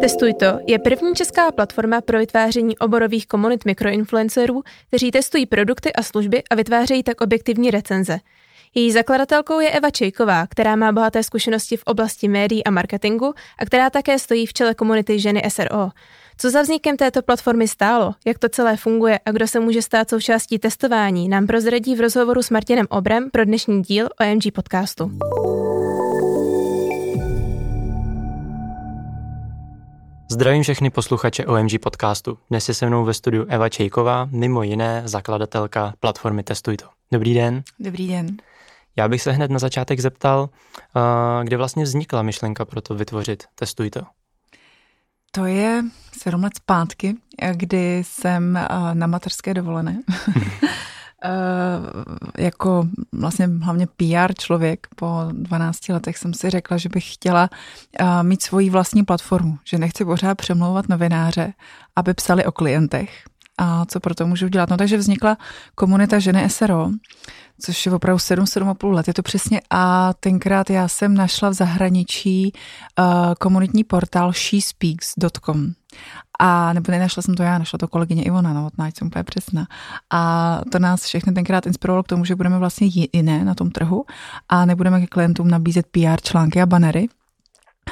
Testuj to je první česká platforma pro vytváření oborových komunit mikroinfluencerů, kteří testují produkty a služby a vytvářejí tak objektivní recenze. Její zakladatelkou je Eva Čejková, která má bohaté zkušenosti v oblasti médií a marketingu a která také stojí v čele komunity ženy SRO. Co za vznikem této platformy stálo, jak to celé funguje a kdo se může stát součástí testování, nám prozradí v rozhovoru s Martinem Obrem pro dnešní díl OMG podcastu. Zdravím všechny posluchače OMG podcastu. Dnes je se mnou ve studiu Eva Čejková, mimo jiné zakladatelka platformy Testuj to. Dobrý den. Dobrý den. Já bych se hned na začátek zeptal, kde vlastně vznikla myšlenka pro to vytvořit Testuj to. To je sedm let zpátky, kdy jsem na materské dovolené. jako vlastně hlavně PR člověk po 12 letech jsem si řekla, že bych chtěla mít svoji vlastní platformu, že nechci pořád přemlouvat novináře, aby psali o klientech a co pro to můžu dělat. No takže vznikla komunita ženy SRO, což je opravdu 7, 7,5 let, je to přesně. A tenkrát já jsem našla v zahraničí uh, komunitní portál shespeaks.com. A nebo nenašla jsem to já, našla to kolegyně Ivona Novotná, jsem úplně přesná. A to nás všechny tenkrát inspirovalo k tomu, že budeme vlastně jiné na tom trhu a nebudeme k klientům nabízet PR články a banery,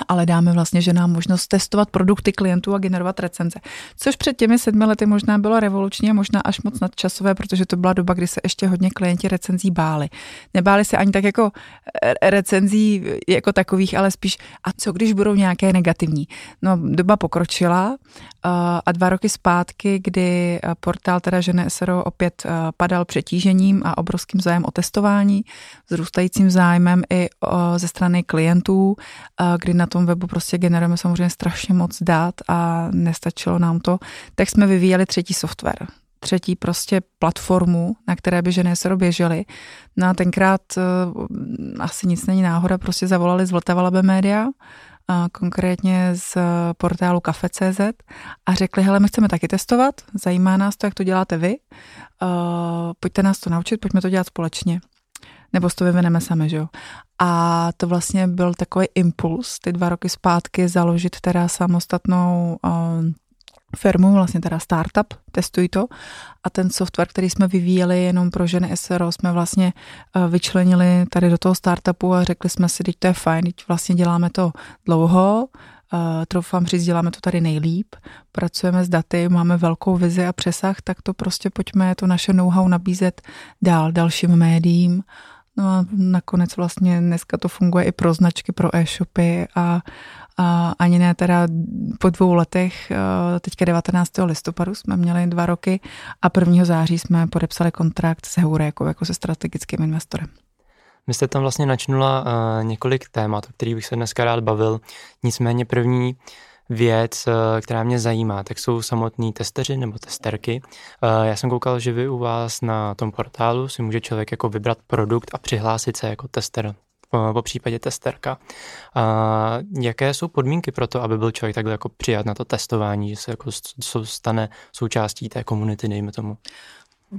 ale dáme vlastně, že nám možnost testovat produkty klientů a generovat recenze. Což před těmi sedmi lety možná bylo revoluční a možná až moc nadčasové, protože to byla doba, kdy se ještě hodně klienti recenzí báli. Nebáli se ani tak jako eh, recenzí jako takových, ale spíš a co když budou nějaké negativní. No doba pokročila eh, a dva roky zpátky, kdy eh, portál teda žene SRO opět padal přetížením a obrovským zájem o testování, vzrůstajícím zájmem i ze strany klientů, kdy na tom webu prostě generujeme samozřejmě strašně moc dát a nestačilo nám to, tak jsme vyvíjeli třetí software třetí prostě platformu, na které by ženy se běžely. No a tenkrát uh, asi nic není náhoda, prostě zavolali z Vltava Labe Media, a konkrétně z portálu kafe.cz a řekli, hele, my chceme taky testovat, zajímá nás to, jak to děláte vy, uh, pojďte nás to naučit, pojďme to dělat společně nebo to vyvineme sami, že jo. A to vlastně byl takový impuls ty dva roky zpátky založit teda samostatnou um, firmu, vlastně teda startup, testuj to. A ten software, který jsme vyvíjeli jenom pro ženy SRO, jsme vlastně uh, vyčlenili tady do toho startupu a řekli jsme si, teď to je fajn, teď vlastně děláme to dlouho, Uh, troufám říct, děláme to tady nejlíp, pracujeme s daty, máme velkou vizi a přesah, tak to prostě pojďme to naše know-how nabízet dál dalším médiím No a nakonec vlastně dneska to funguje i pro značky, pro e-shopy a, a ani ne teda po dvou letech, eh, teďka 19. listopadu jsme měli dva roky a 1. září jsme podepsali kontrakt s Heurékou jako se strategickým investorem. Vy jste tam vlastně načnula uh, několik témat, o kterých bych se dneska rád bavil. Nicméně první věc, eh, která mě zajímá, tak jsou samotní testeři nebo testerky. Eh, já jsem koukal, že vy u vás na tom portálu si může člověk jako vybrat produkt a přihlásit se jako tester po případě testerka. A jaké jsou podmínky pro to, aby byl člověk takhle jako přijat na to testování, že se jako stane součástí té komunity, dejme tomu?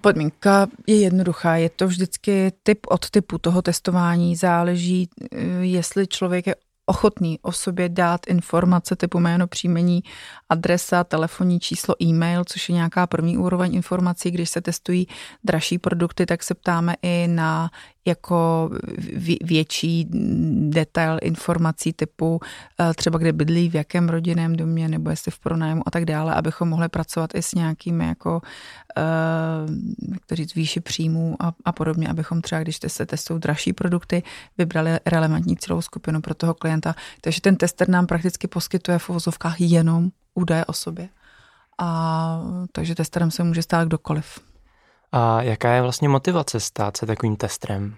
Podmínka je jednoduchá, je to vždycky typ od typu toho testování, záleží, eh, jestli člověk je ochotný o sobě dát informace typu jméno, příjmení, adresa, telefonní číslo, e-mail, což je nějaká první úroveň informací. Když se testují dražší produkty, tak se ptáme i na jako větší detail informací typu eh, třeba kde bydlí, v jakém rodinném domě, nebo jestli v pronájmu a tak dále, abychom mohli pracovat i s nějakými jako, eh, jak to říct, výši příjmů a, a podobně, abychom třeba, když se testují dražší produkty, vybrali relevantní celou skupinu pro toho klienta. Takže ten tester nám prakticky poskytuje v uvozovkách jenom údaje o sobě. A takže testerem se může stát kdokoliv. A jaká je vlastně motivace stát se takovým testrem?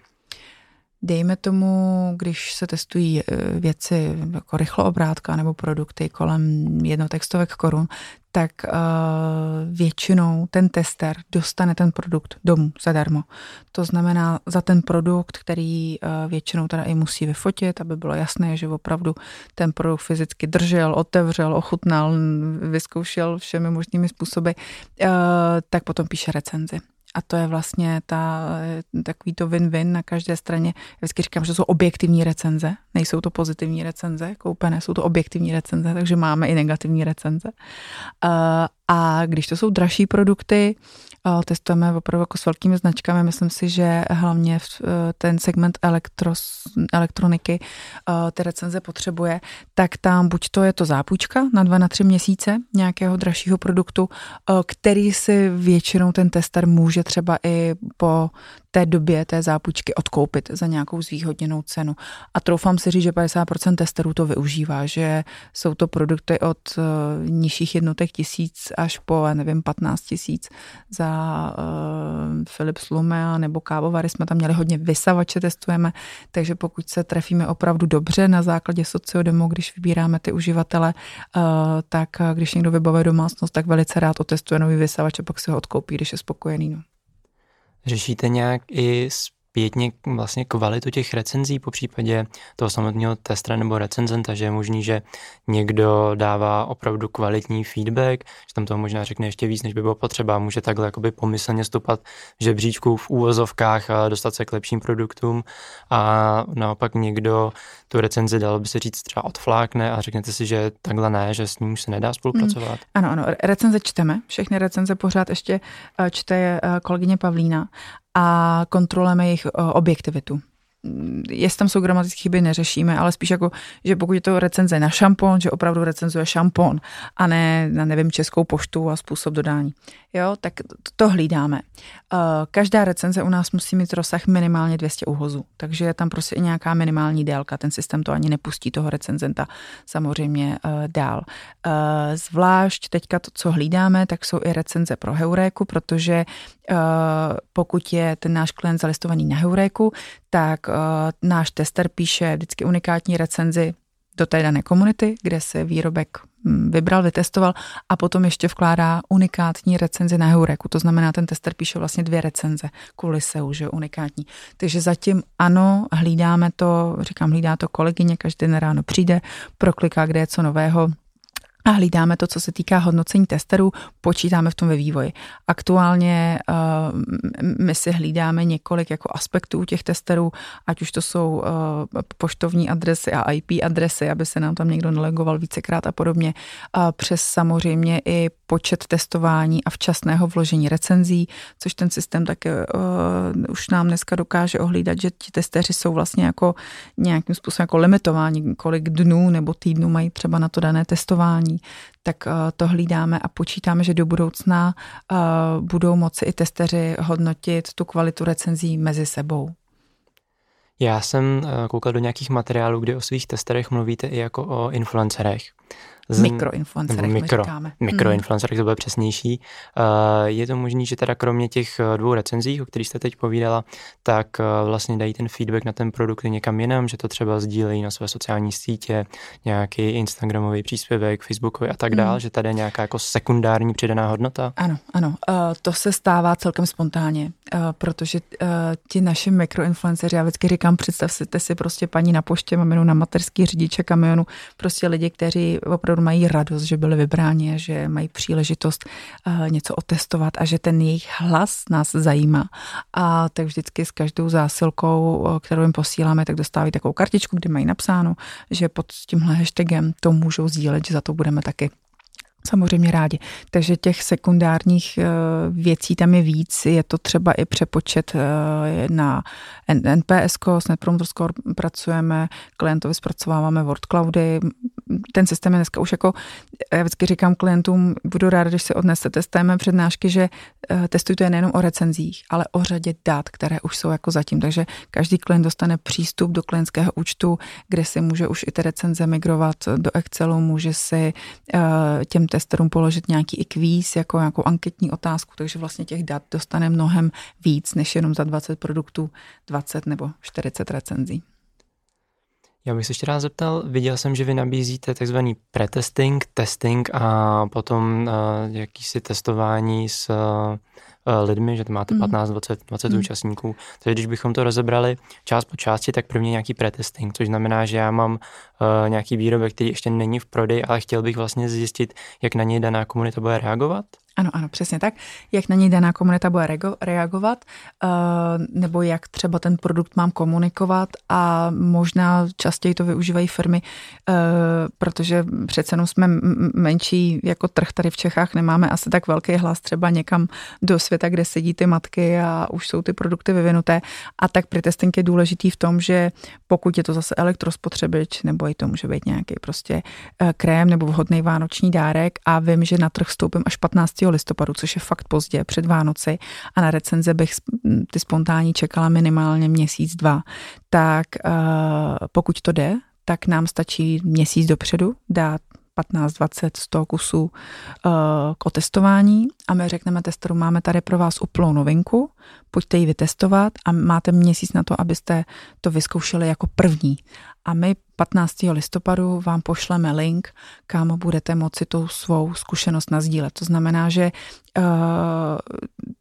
Dejme tomu, když se testují e, věci jako rychloobrátka nebo produkty kolem jednotextovek korun, tak uh, většinou ten tester dostane ten produkt domů zadarmo. To znamená za ten produkt, který uh, většinou teda i musí vyfotit, aby bylo jasné, že opravdu ten produkt fyzicky držel, otevřel, ochutnal, vyzkoušel všemi možnými způsoby, uh, tak potom píše recenzi. A to je vlastně ta, takový to win-win na každé straně. Já vždycky říkám, že jsou objektivní recenze, nejsou to pozitivní recenze koupené, jsou to objektivní recenze, takže máme i negativní recenze. A když to jsou dražší produkty, testujeme opravdu jako s velkými značkami. Myslím si, že hlavně v e, ten segment elektros, elektroniky e, ty recenze potřebuje, tak tam buď to je to zápůjčka na dva, na tři měsíce nějakého dražšího produktu, e, který si většinou ten tester může třeba i po té době té zápůjčky odkoupit za nějakou zvýhodněnou cenu. A troufám si říct, že 50% testerů to využívá, že jsou to produkty od nižších jednotek tisíc až po, nevím, 15 tisíc za uh, Philips Lumea nebo kávovary jsme tam měli hodně vysavače, testujeme, takže pokud se trefíme opravdu dobře na základě sociodemo, když vybíráme ty uživatele, uh, tak když někdo vybavuje domácnost, tak velice rád otestuje nový vysavač a pak se ho odkoupí, když je spokojený. No. Řešíte nějak i zpětně vlastně kvalitu těch recenzí po případě toho samotného testra nebo recenzenta, že je možný, že někdo dává opravdu kvalitní feedback, že tam toho možná řekne ještě víc, než by bylo potřeba, může takhle jakoby pomyslně stopat v žebříčku v úvozovkách a dostat se k lepším produktům. A naopak někdo tu recenzi, dalo by se říct, třeba odflákne a řeknete si, že takhle ne, že s ním už se nedá spolupracovat. Mm. Ano, ano, recenze čteme, všechny recenze pořád ještě eh, čte eh, kolegyně Pavlína a kontrolujeme jejich eh, objektivitu jestli tam jsou gramatické chyby, neřešíme, ale spíš jako, že pokud je to recenze na šampon, že opravdu recenzuje šampon a ne na, nevím, českou poštu a způsob dodání. Jo, tak to, hlídáme. Uh, každá recenze u nás musí mít rozsah minimálně 200 uhozů, takže je tam prostě i nějaká minimální délka, ten systém to ani nepustí toho recenzenta samozřejmě uh, dál. Zvlášť teďka to, co hlídáme, tak jsou i recenze pro Heuréku, protože pokud je ten náš klient zalistovaný na Heuréku, tak uh, náš tester píše vždycky unikátní recenzi do té dané komunity, kde se výrobek hm, vybral, vytestoval a potom ještě vkládá unikátní recenzi na Heureku. To znamená, ten tester píše vlastně dvě recenze kvůli SEU, že unikátní. Takže zatím ano, hlídáme to, říkám, hlídá to kolegyně, každý den ráno přijde, prokliká, kde je co nového, a hlídáme to, co se týká hodnocení testerů, počítáme v tom ve vývoji. Aktuálně uh, my si hlídáme několik jako aspektů těch testerů, ať už to jsou uh, poštovní adresy a IP adresy, aby se nám tam někdo nelegoval vícekrát a podobně, uh, přes samozřejmě i počet testování a včasného vložení recenzí, což ten systém také uh, už nám dneska dokáže ohlídat, že ti testeři jsou vlastně jako nějakým způsobem jako limitováni, kolik dnů nebo týdnů mají třeba na to dané testování, tak uh, to hlídáme a počítáme, že do budoucna uh, budou moci i testeři hodnotit tu kvalitu recenzí mezi sebou. Já jsem koukal do nějakých materiálů, kde o svých testerech mluvíte i jako o influencerech. Z, mikroinfluencerech, mikro, říkáme. Mikroinfluencerech, to bude přesnější. Uh, je to možné, že teda kromě těch eh, dvou recenzí, o kterých jste teď povídala, tak uh, vlastně dají ten feedback na ten produkt někam jinam, že to třeba sdílejí na své sociální sítě, nějaký Instagramový příspěvek, Facebookový a tak dále, mm. že tady je nějaká jako sekundární přidaná hodnota? Ano, ano. To se stává celkem spontánně, protože ti naši mikroinfluenceři, já vždycky říkám, představte si prostě paní na poště, maminu na materský řidiče kamionu, prostě lidi, kteří opravdu mají radost, že byli vybráni, že mají příležitost uh, něco otestovat a že ten jejich hlas nás zajímá. A tak vždycky s každou zásilkou, eh, kterou jim posíláme, tak dostávají takovou kartičku, kde mají napsáno, že pod tímhle hashtagem to můžou sdílet, že za to budeme taky samozřejmě rádi. Takže těch sekundárních eh, věcí tam je víc. Je to třeba i přepočet eh, na NPS, s Net Promoter Score pracujeme, klientovi zpracováváme word cloudy. Ten systém je dneska už jako, já vždycky říkám klientům, budu ráda, když se odnesete z téme přednášky, že eh, testujte nejenom o recenzích, ale o řadě dat, které už jsou jako zatím. Takže každý klient dostane přístup do klientského účtu, kde si může už i ty recenze migrovat do Excelu, může si těm testerům položit nějaký i kvíz, jako nějakou anketní otázku, takže vlastně těch dat dostane mnohem víc, než jenom za 20 produktů 20 nebo 40 recenzí. Já bych se ještě rád zeptal, viděl jsem, že vy nabízíte takzvaný pretesting, testing a potom uh, jakýsi testování s uh, lidmi, že to máte 15, 20, 20 mm. účastníků. Takže když bychom to rozebrali část po části, tak prvně nějaký pretesting, což znamená, že já mám uh, nějaký výrobek, který ještě není v prodeji, ale chtěl bych vlastně zjistit, jak na něj daná komunita bude reagovat. Ano, ano, přesně tak. Jak na něj daná komunita bude reagovat, eh, nebo jak třeba ten produkt mám komunikovat a možná častěji to využívají firmy, eh, protože přece jenom jsme menší jako trh tady v Čechách, nemáme asi tak velký hlas třeba někam do světa, kde sedí ty matky a už jsou ty produkty vyvinuté. A tak pretesting je důležitý v tom, že pokud je to zase elektrospotřebič, nebo i to může být nějaký prostě eh, krém nebo vhodný vánoční dárek a vím, že na trh vstoupím až 15 listopadu, což je fakt pozdě, před Vánoci a na recenze bych ty spontánní čekala minimálně měsíc, dva, tak uh, pokud to jde, tak nám stačí měsíc dopředu dát 15, 20, 100 kusů uh, k otestování a my řekneme testeru, máme tady pro vás úplnou novinku, pojďte ji vytestovat a máte měsíc na to, abyste to vyzkoušeli jako první. A my 15. listopadu vám pošleme link, kam budete moci tu svou zkušenost nazdílet. To znamená, že uh,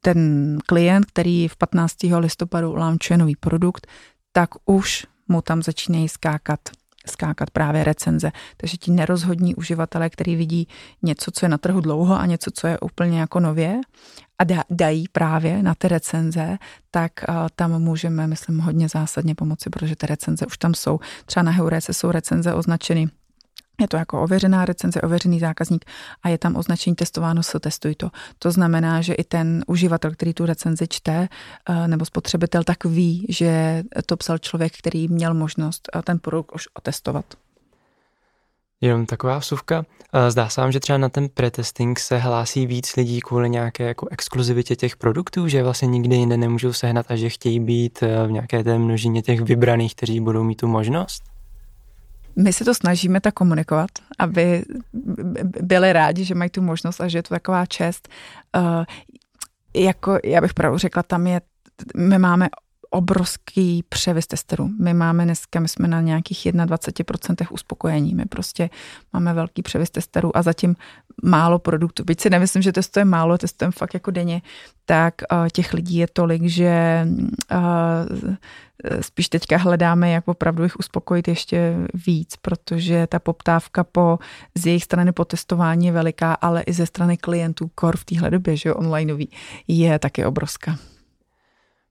ten klient, který v 15. listopadu launchuje nový produkt, tak už mu tam začínají skákat skákat právě recenze. Takže ti nerozhodní uživatelé, který vidí něco, co je na trhu dlouho a něco, co je úplně jako nově a dají právě na ty recenze, tak uh, tam můžeme, myslím, hodně zásadně pomoci, protože ty recenze už tam jsou. Třeba na Heurece jsou recenze označeny je to jako ověřená recenze, ověřený zákazník a je tam označení testováno s testuj to. To znamená, že i ten uživatel, který tu recenzi čte, eh, nebo spotřebitel, tak ví, že to psal člověk, který měl možnost eh, ten produkt už otestovat. Jenom taková vsuvka. Eh, zdá se vám, že třeba na ten pretesting se hlásí víc lidí kvůli nějaké jako exkluzivitě těch produktů, že vlastně nikdy jinde nemůžou sehnat a že chtějí být v nějaké té množině těch vybraných, kteří budou mít tu možnost? My se to snažíme tak komunikovat, aby byli rádi, že mají tu možnost a že je to taková čest. Uh, jako, já bych pravdu řekla, tam je, my máme obrovský převis testerů. My máme dneska, my jsme na nějakých 21% uspokojení. My prostě máme velký převis testerů a zatím málo produktů. Byť si nemyslím, že testujeme málo, testujeme fakt jako denně, tak uh, těch lidí je tolik, že uh, spíš teďka hledáme, jak opravdu jich uspokojit ještě víc, protože ta poptávka po, z jejich strany po testování je veliká, ale i ze strany klientů kor v téhle době, že onlineový, je taky obrovská.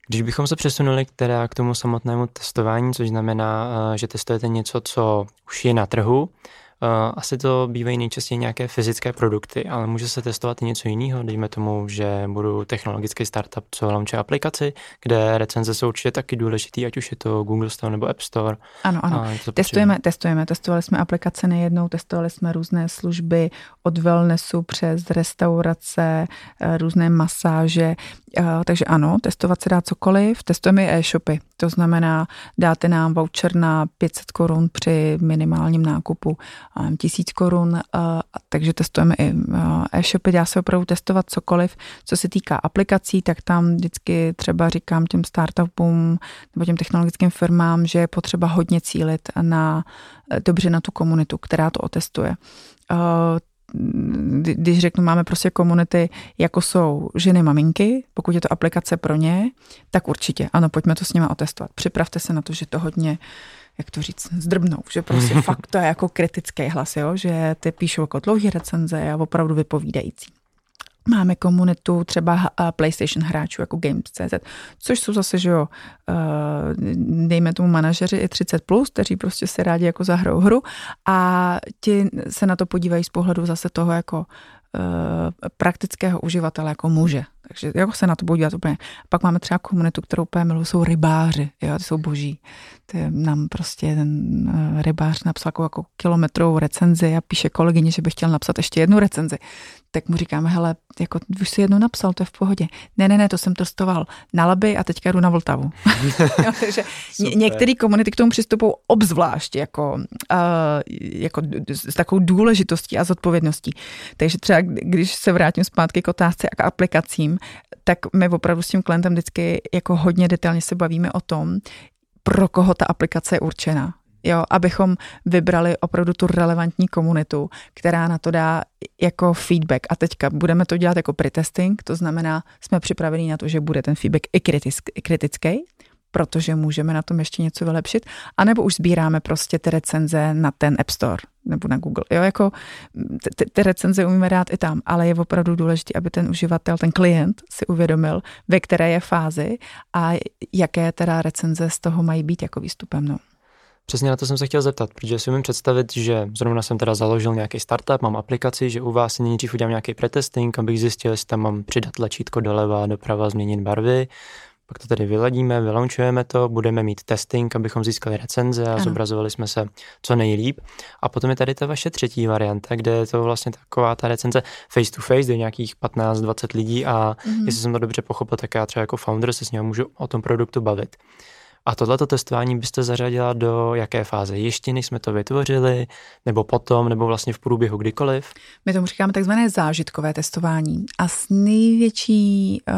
Když bychom se přesunuli k, teda k tomu samotnému testování, což znamená, eh, že testujete něco, co už je na trhu, asi to bývají nejčastěji nějaké fyzické produkty, ale může se testovat i něco jiného. Dejme tomu, že budu technologický startup, co launche aplikaci, kde recenze jsou určitě taky důležitý, ať už je to Google Store nebo App Store. Ano, ano. Testujeme, testujeme. Testovali jsme aplikace nejednou, testovali jsme různé služby od wellnessu přes restaurace, eh, různé masáže. Eh, takže ano, testovat se dá cokoliv. Testujeme i e-shopy. To znamená, dáte nám voucher na 500 korun při minimálním nákupu tisíc korun, takže testujeme i e-shopy, dá se opravdu testovat cokoliv. Co se týká aplikací, tak tam vždycky třeba říkám těm startupům nebo těm technologickým firmám, že je potřeba hodně cílit na dobře na tu komunitu, která to otestuje když řeknu, máme prostě komunity, jako jsou ženy maminky, pokud je to aplikace pro ně, tak určitě, ano, pojďme to s nimi otestovat. Připravte se na to, že to hodně jak to říct, zdrbnou, že prostě fakt to je jako kritický hlas, jo? že ty píšou jako dlouhé recenze a opravdu vypovídající. Máme komunitu třeba PlayStation hráčů jako Games.cz, což jsou zase, že jo, dejme tomu manažeři i 30+, plus, kteří prostě se rádi jako zahrou hru a ti se na to podívají z pohledu zase toho jako praktického uživatele jako muže. Takže jako se na to podívat úplně. Pak máme třeba komunitu, kterou úplně miluji, jsou rybáři, jo, ty jsou boží. Nám prostě ten eh, rybář napsal jako, jako kilometrovou recenzi a píše kolegyně, že by chtěl napsat ještě jednu recenzi. Tak mu říkáme, hele, jako už si jednu napsal, to je v pohodě. Ne, ne, ne, to jsem testoval na Laby a teďka jdu na Vltavu. jo, takže ně, některé komunity k tomu přistupují obzvlášť jako, uh, jako s takovou důležitostí a zodpovědností. Takže třeba, když se vrátím zpátky k otázce a k aplikacím, tak my opravdu s tím klientem vždycky jako hodně detailně se bavíme o tom, pro koho ta aplikace je určená. Jo, abychom vybrali opravdu tu relevantní komunitu, která na to dá jako feedback. A teďka budeme to dělat jako pretesting, to znamená, jsme připraveni na to, že bude ten feedback i, kritický, protože můžeme na tom ještě něco vylepšit, anebo už sbíráme prostě ty recenze na ten App Store nebo na Google. Jo, jako ty, ty recenze umíme dát i tam, ale je opravdu důležité, aby ten uživatel, ten klient si uvědomil, ve které je fázi a jaké teda recenze z toho mají být jako výstupem. No. Přesně na to jsem se chtěl zeptat, protože si umím představit, že zrovna jsem teda založil nějaký startup, mám aplikaci, že u vás nejdřív udělám nějaký pretesting, abych zjistil, jestli tam mám přidat tlačítko doleva, doprava, změnit barvy, pak to tady vyladíme, vylaunčujeme to, budeme mít testing, abychom získali recenze a ano. zobrazovali jsme se co nejlíp. A potom je tady ta vaše třetí varianta, kde je to vlastně taková ta recenze face to face, kde je nějakých 15-20 lidí a mm-hmm. jestli jsem to dobře pochopil, tak já třeba jako founder se s ním můžu o tom produktu bavit. A tohleto testování byste zařadila do jaké fáze? Ještě než jsme to vytvořili, nebo potom, nebo vlastně v průběhu kdykoliv? My tomu říkáme takzvané zážitkové testování. A s největší uh,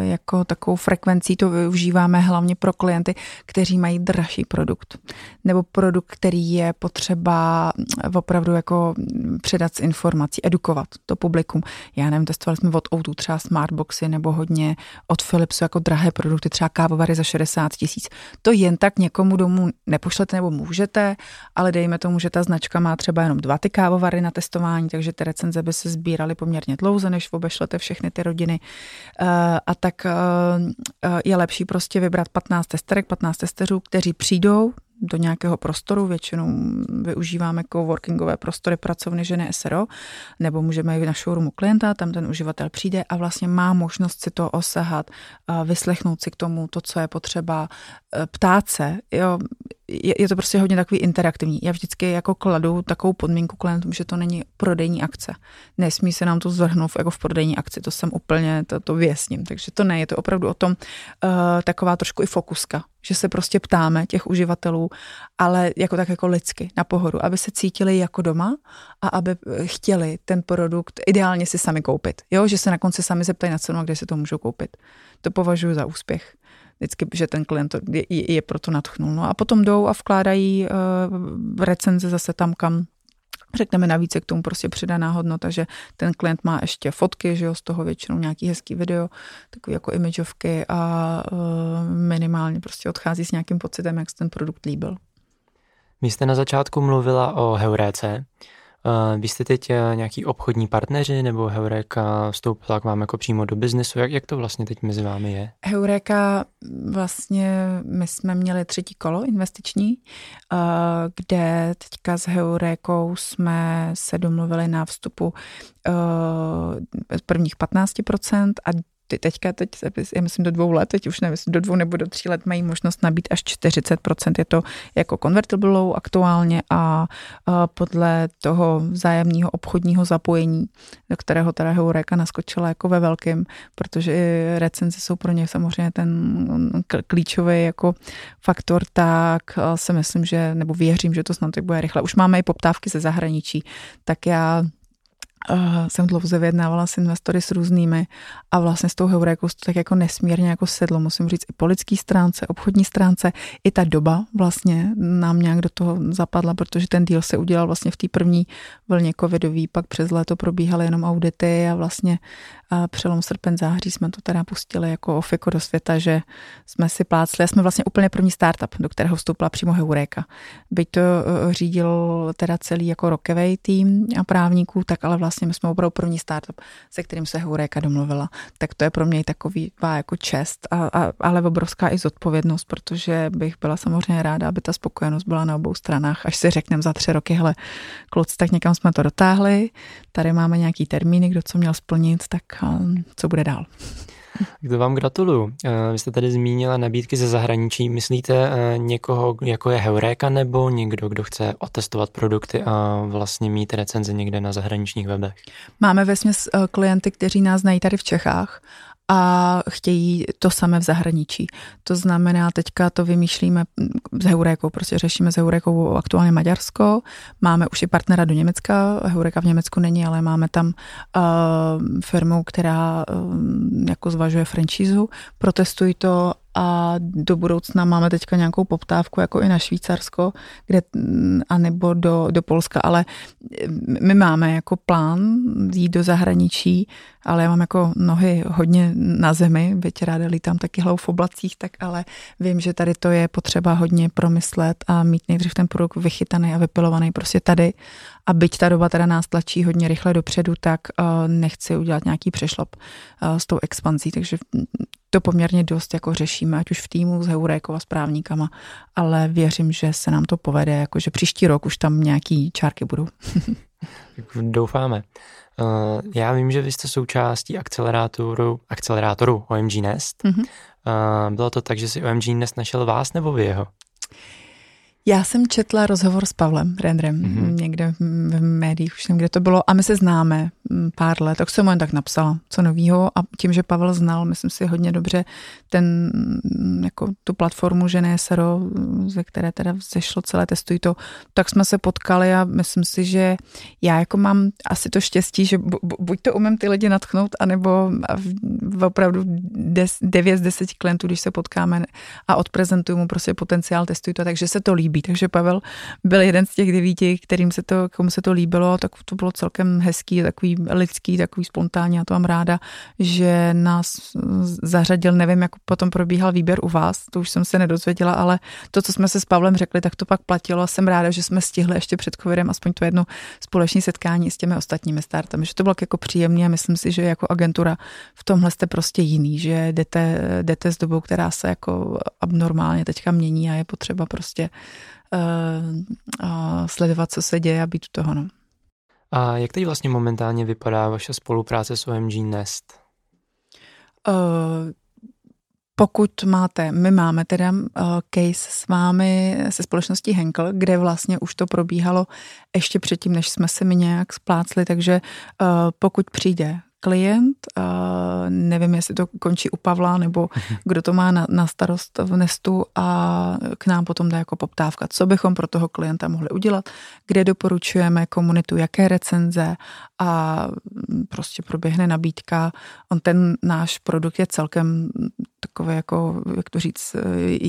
jako takovou frekvencí to využíváme hlavně pro klienty, kteří mají dražší produkt. Nebo produkt, který je potřeba opravdu jako předat s informací, edukovat to publikum. Já nevím, testovali jsme od Outu třeba smartboxy nebo hodně od Philipsu jako drahé produkty, třeba kávovary za 60 tisíc. To jen tak někomu domů nepošlete nebo můžete, ale dejme tomu, že ta značka má třeba jenom dva ty kávovary na testování, takže ty recenze by se sbíraly poměrně dlouze, než obešlete všechny ty rodiny. Eh, a tak eh, eh, je lepší prostě vybrat 15 testerek, 15 testeřů, kteří přijdou do nějakého prostoru, většinou využíváme coworkingové prostory pracovny ženy SRO, nebo můžeme i na showroomu klienta, tam ten uživatel přijde a vlastně má možnost si to osahat, vyslechnout si k tomu to, co je potřeba, e, ptát se. Jo, je, je to prostě hodně takový interaktivní. Já vždycky jako kladu takovou podmínku klientům, že to není prodejní akce. Nesmí se nám to zvrhnout jako v prodejní akci, to jsem úplně, to, to věsním. Takže to ne, je to opravdu o tom uh, taková trošku i fokuska, že se prostě ptáme těch uživatelů, ale jako tak jako lidsky, na pohodu, aby se cítili jako doma a aby chtěli ten produkt ideálně si sami koupit. Jo, že se na konci sami zeptají na cenu a kde si to můžou koupit. To považuji za úspěch vždycky, že ten klient je, je proto natchnul. No a potom jdou a vkládají uh, recenze zase tam, kam řekneme navíc, k tomu prostě přidaná hodnota, že ten klient má ještě fotky, že jo, z toho většinou nějaký hezký video, takový jako imageovky a uh, minimálně prostě odchází s nějakým pocitem, jak se ten produkt líbil. Vy jste na začátku mluvila o Heuréce. Uh, vy jste teď uh, nějaký obchodní partneři nebo Heureka vstoupila k vám jako přímo do biznesu? Jak, jak to vlastně teď mezi vámi je? Heureka vlastně, my jsme měli třetí kolo investiční, uh, kde teďka s Heurekou jsme se domluvili na vstupu prvních 15% a ty teďka, teď, já myslím do dvou let, teď už nevím, do dvou nebo do tří let mají možnost nabít až 40%. Je to jako convertible aktuálně a, a podle toho vzájemného obchodního zapojení, do kterého teda Heureka naskočila jako ve velkém, protože recenze jsou pro ně samozřejmě ten klíčový jako faktor, tak si myslím, že, nebo věřím, že to snad tak bude rychle. Už máme i poptávky ze zahraničí, tak já uh, jsem dlouze vyjednávala s investory s různými a vlastně s tou heurékou to tak jako nesmírně jako sedlo, musím říct, i po lidský stránce, obchodní stránce, i ta doba vlastně nám nějak do toho zapadla, protože ten díl se udělal vlastně v té první vlně covidový, pak přes léto probíhaly jenom audity a vlastně a přelom srpen, září jsme to teda pustili jako ofiko do světa, že jsme si plácli. Jsme vlastně úplně první startup, do kterého vstoupila přímo Heureka. Byť to eh, řídil teda celý jako rokový tým a právníků, tak ale vlastně my jsme opravdu první startup, se kterým se Heureka domluvila. Tak to je pro mě takový jako čest, a, a, ale obrovská i zodpovědnost, protože bych byla samozřejmě ráda, aby ta spokojenost byla na obou stranách. Až si řekneme za tři roky, hele, kluci, tak někam jsme to dotáhli, tady máme nějaký termíny, kdo co měl splnit, tak co bude dál. To vám gratuluju. Eh, vy jste tady zmínila nabídky ze zahraničí. Myslíte eh, někoho, jako je Heureka, nebo někdo, kdo chce otestovat produkty a vlastně mít recenze někde na zahraničních webech? Máme ve eh, klienty, kteří nás znají tady v Čechách a chtějí to samé v zahraničí. To znamená, teďka to vymýšlíme s Heurékou, prostě řešíme s Heurékou aktuálně Maďarsko, máme už i partnera do Německa, Heureka v Německu není, ale máme tam uh, firmu, která uh, jako zvažuje franšízu, protestují to a do budoucna máme teďka nějakou poptávku jako i na Švýcarsko, kde, anebo do, do Polska, ale my máme jako plán jít do zahraničí, ale já mám jako nohy hodně na zemi, byť ráda lítám taky hlavou v oblacích, tak ale vím, že tady to je potřeba hodně promyslet a mít nejdřív ten produkt vychytaný a vypilovaný prostě tady. A byť ta doba teda nás tlačí hodně rychle dopředu, tak uh, nechci udělat nějaký přešlap uh, s tou expanzí, takže to poměrně dost jako řešíme, ať už v týmu s Heurékou a správníkama, ale věřím, že se nám to povede, jakože příští rok už tam nějaký čárky budou. Doufáme. Uh, já vím, že vy jste součástí akcelerátoru, akcelerátoru OMG Nest. Mm-hmm. Bylo to tak, že si OMG Nest našel vás nebo vy jeho? Já jsem četla rozhovor s Pavlem Rendrem mm-hmm. někde v médiích, už nevím, kde to bylo, a my se známe pár let, tak jsem mu jen tak napsala, co novýho a tím, že Pavel znal, myslím si hodně dobře ten, jako tu platformu Žené Sero, ze které teda vzešlo celé Testuj to, tak jsme se potkali a myslím si, že já jako mám asi to štěstí, že bu, buď to umím ty lidi natchnout, anebo v, opravdu 9 z 10 klientů, když se potkáme a odprezentuju mu prostě potenciál Testuj to, takže se to líbí líbí. Takže Pavel byl jeden z těch devíti, kterým se to, komu se to líbilo, tak to bylo celkem hezký, takový lidský, takový spontánní, já to mám ráda, že nás zařadil, nevím, jak potom probíhal výběr u vás, to už jsem se nedozvěděla, ale to, co jsme se s Pavlem řekli, tak to pak platilo a jsem ráda, že jsme stihli ještě před covidem aspoň to jedno společné setkání s těmi ostatními startami, že to bylo jako příjemné a myslím si, že jako agentura v tomhle jste prostě jiný, že jdete, jdete s dobou, která se jako abnormálně teďka mění a je potřeba prostě uh, sledovat, co se děje a být u toho. No. A jak teď vlastně momentálně vypadá vaše spolupráce s OMG Nest? Uh, pokud máte, my máme teda uh, case s vámi se společností Henkel, kde vlastně už to probíhalo ještě předtím, než jsme se mi nějak splácli, takže uh, pokud přijde klient, nevím, jestli to končí u Pavla, nebo mhm. kdo to má na, na starost v Nestu a k nám potom dá jako poptávka, co bychom pro toho klienta mohli udělat, kde doporučujeme komunitu, jaké recenze a prostě proběhne nabídka. On ten náš produkt je celkem takový jako, jak to říct,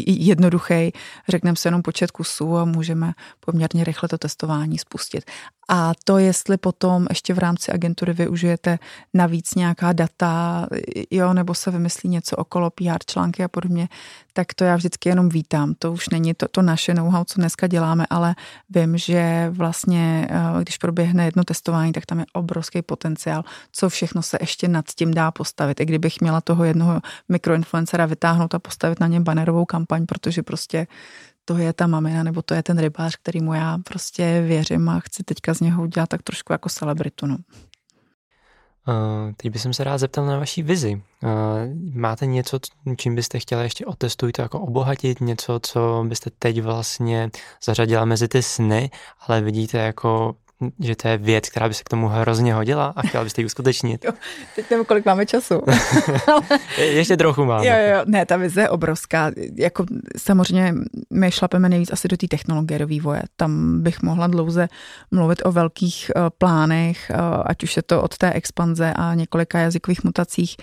jednoduchý. Řekneme se jenom počet kusů a můžeme poměrně rychle to testování spustit. A to, jestli potom ještě v rámci agentury využijete navíc nějaká data, jo, nebo se vymyslí něco okolo PR články a podobně, tak to já vždycky jenom vítám. To už není to, to naše know-how, co dneska děláme, ale vím, že vlastně, eh, když proběhne jedno testování, tak tam je obrovský potenciál, co všechno se ještě nad tím dá postavit. I kdybych měla toho jednoho mikroinfluencera vytáhnout a postavit na něm banerovou kampaň, protože prostě to je ta mamina, nebo to je ten rybář, kterýmu já prostě věřím a chci teďka z něho udělat tak trošku jako celebritu. No. Uh, teď bych se rád zeptal na vaší vizi. Uh, máte něco, čím byste chtěla ještě otestujte jako obohatit, něco, co byste teď vlastně zařadila mezi ty sny, ale vidíte jako že to je věc, která by se k tomu hrozně hodila a chtěla byste ji uskutečnit. Jo, teď nevím, kolik máme času. Ještě trochu máme. Jo, jo, ne, ta vize je obrovská. Jako samozřejmě my šlapeme nejvíc asi do té technologie, do vývoje. Tam bych mohla dlouze mluvit o velkých uh, plánech, uh, ať už je to od té expanze a několika jazykových mutacích,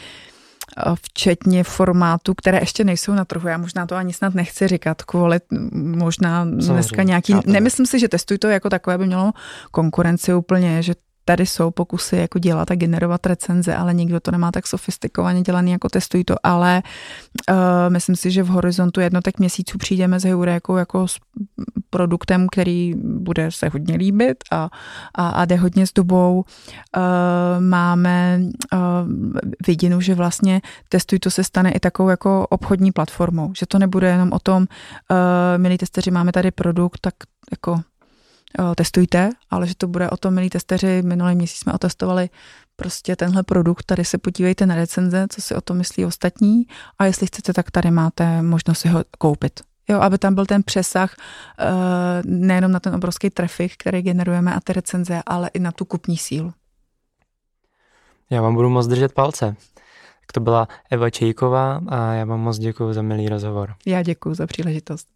včetně formátů, které ještě nejsou na trhu. Já možná to ani snad nechci říkat, kvůli možná dneska nějaký, nemyslím si, že testuj to jako takové by mělo konkurenci úplně, že tady jsou pokusy jako dělat a generovat recenze, ale nikdo to nemá tak sofistikovaně dělaný, jako testují to, ale uh, myslím si, že v horizontu jednotek měsíců přijdeme s Heurékou jako s produktem, který bude se hodně líbit a, a, a jde hodně s dobou. Uh, máme uh, vidinu, že vlastně testuj to se stane i takovou jako obchodní platformou, že to nebude jenom o tom, uh, milí testeři, máme tady produkt, tak jako testujte, ale že to bude o tom, milí testeři, minulý měsíc jsme otestovali prostě tenhle produkt, tady se podívejte na recenze, co si o tom myslí ostatní a jestli chcete, tak tady máte možnost si ho koupit. Jo, aby tam byl ten přesah uh, nejenom na ten obrovský trafik, který generujeme a ty recenze, ale i na tu kupní sílu. Já vám budu moc držet palce. Tak to byla Eva Čejková a já vám moc děkuji za milý rozhovor. Já děkuji za příležitost.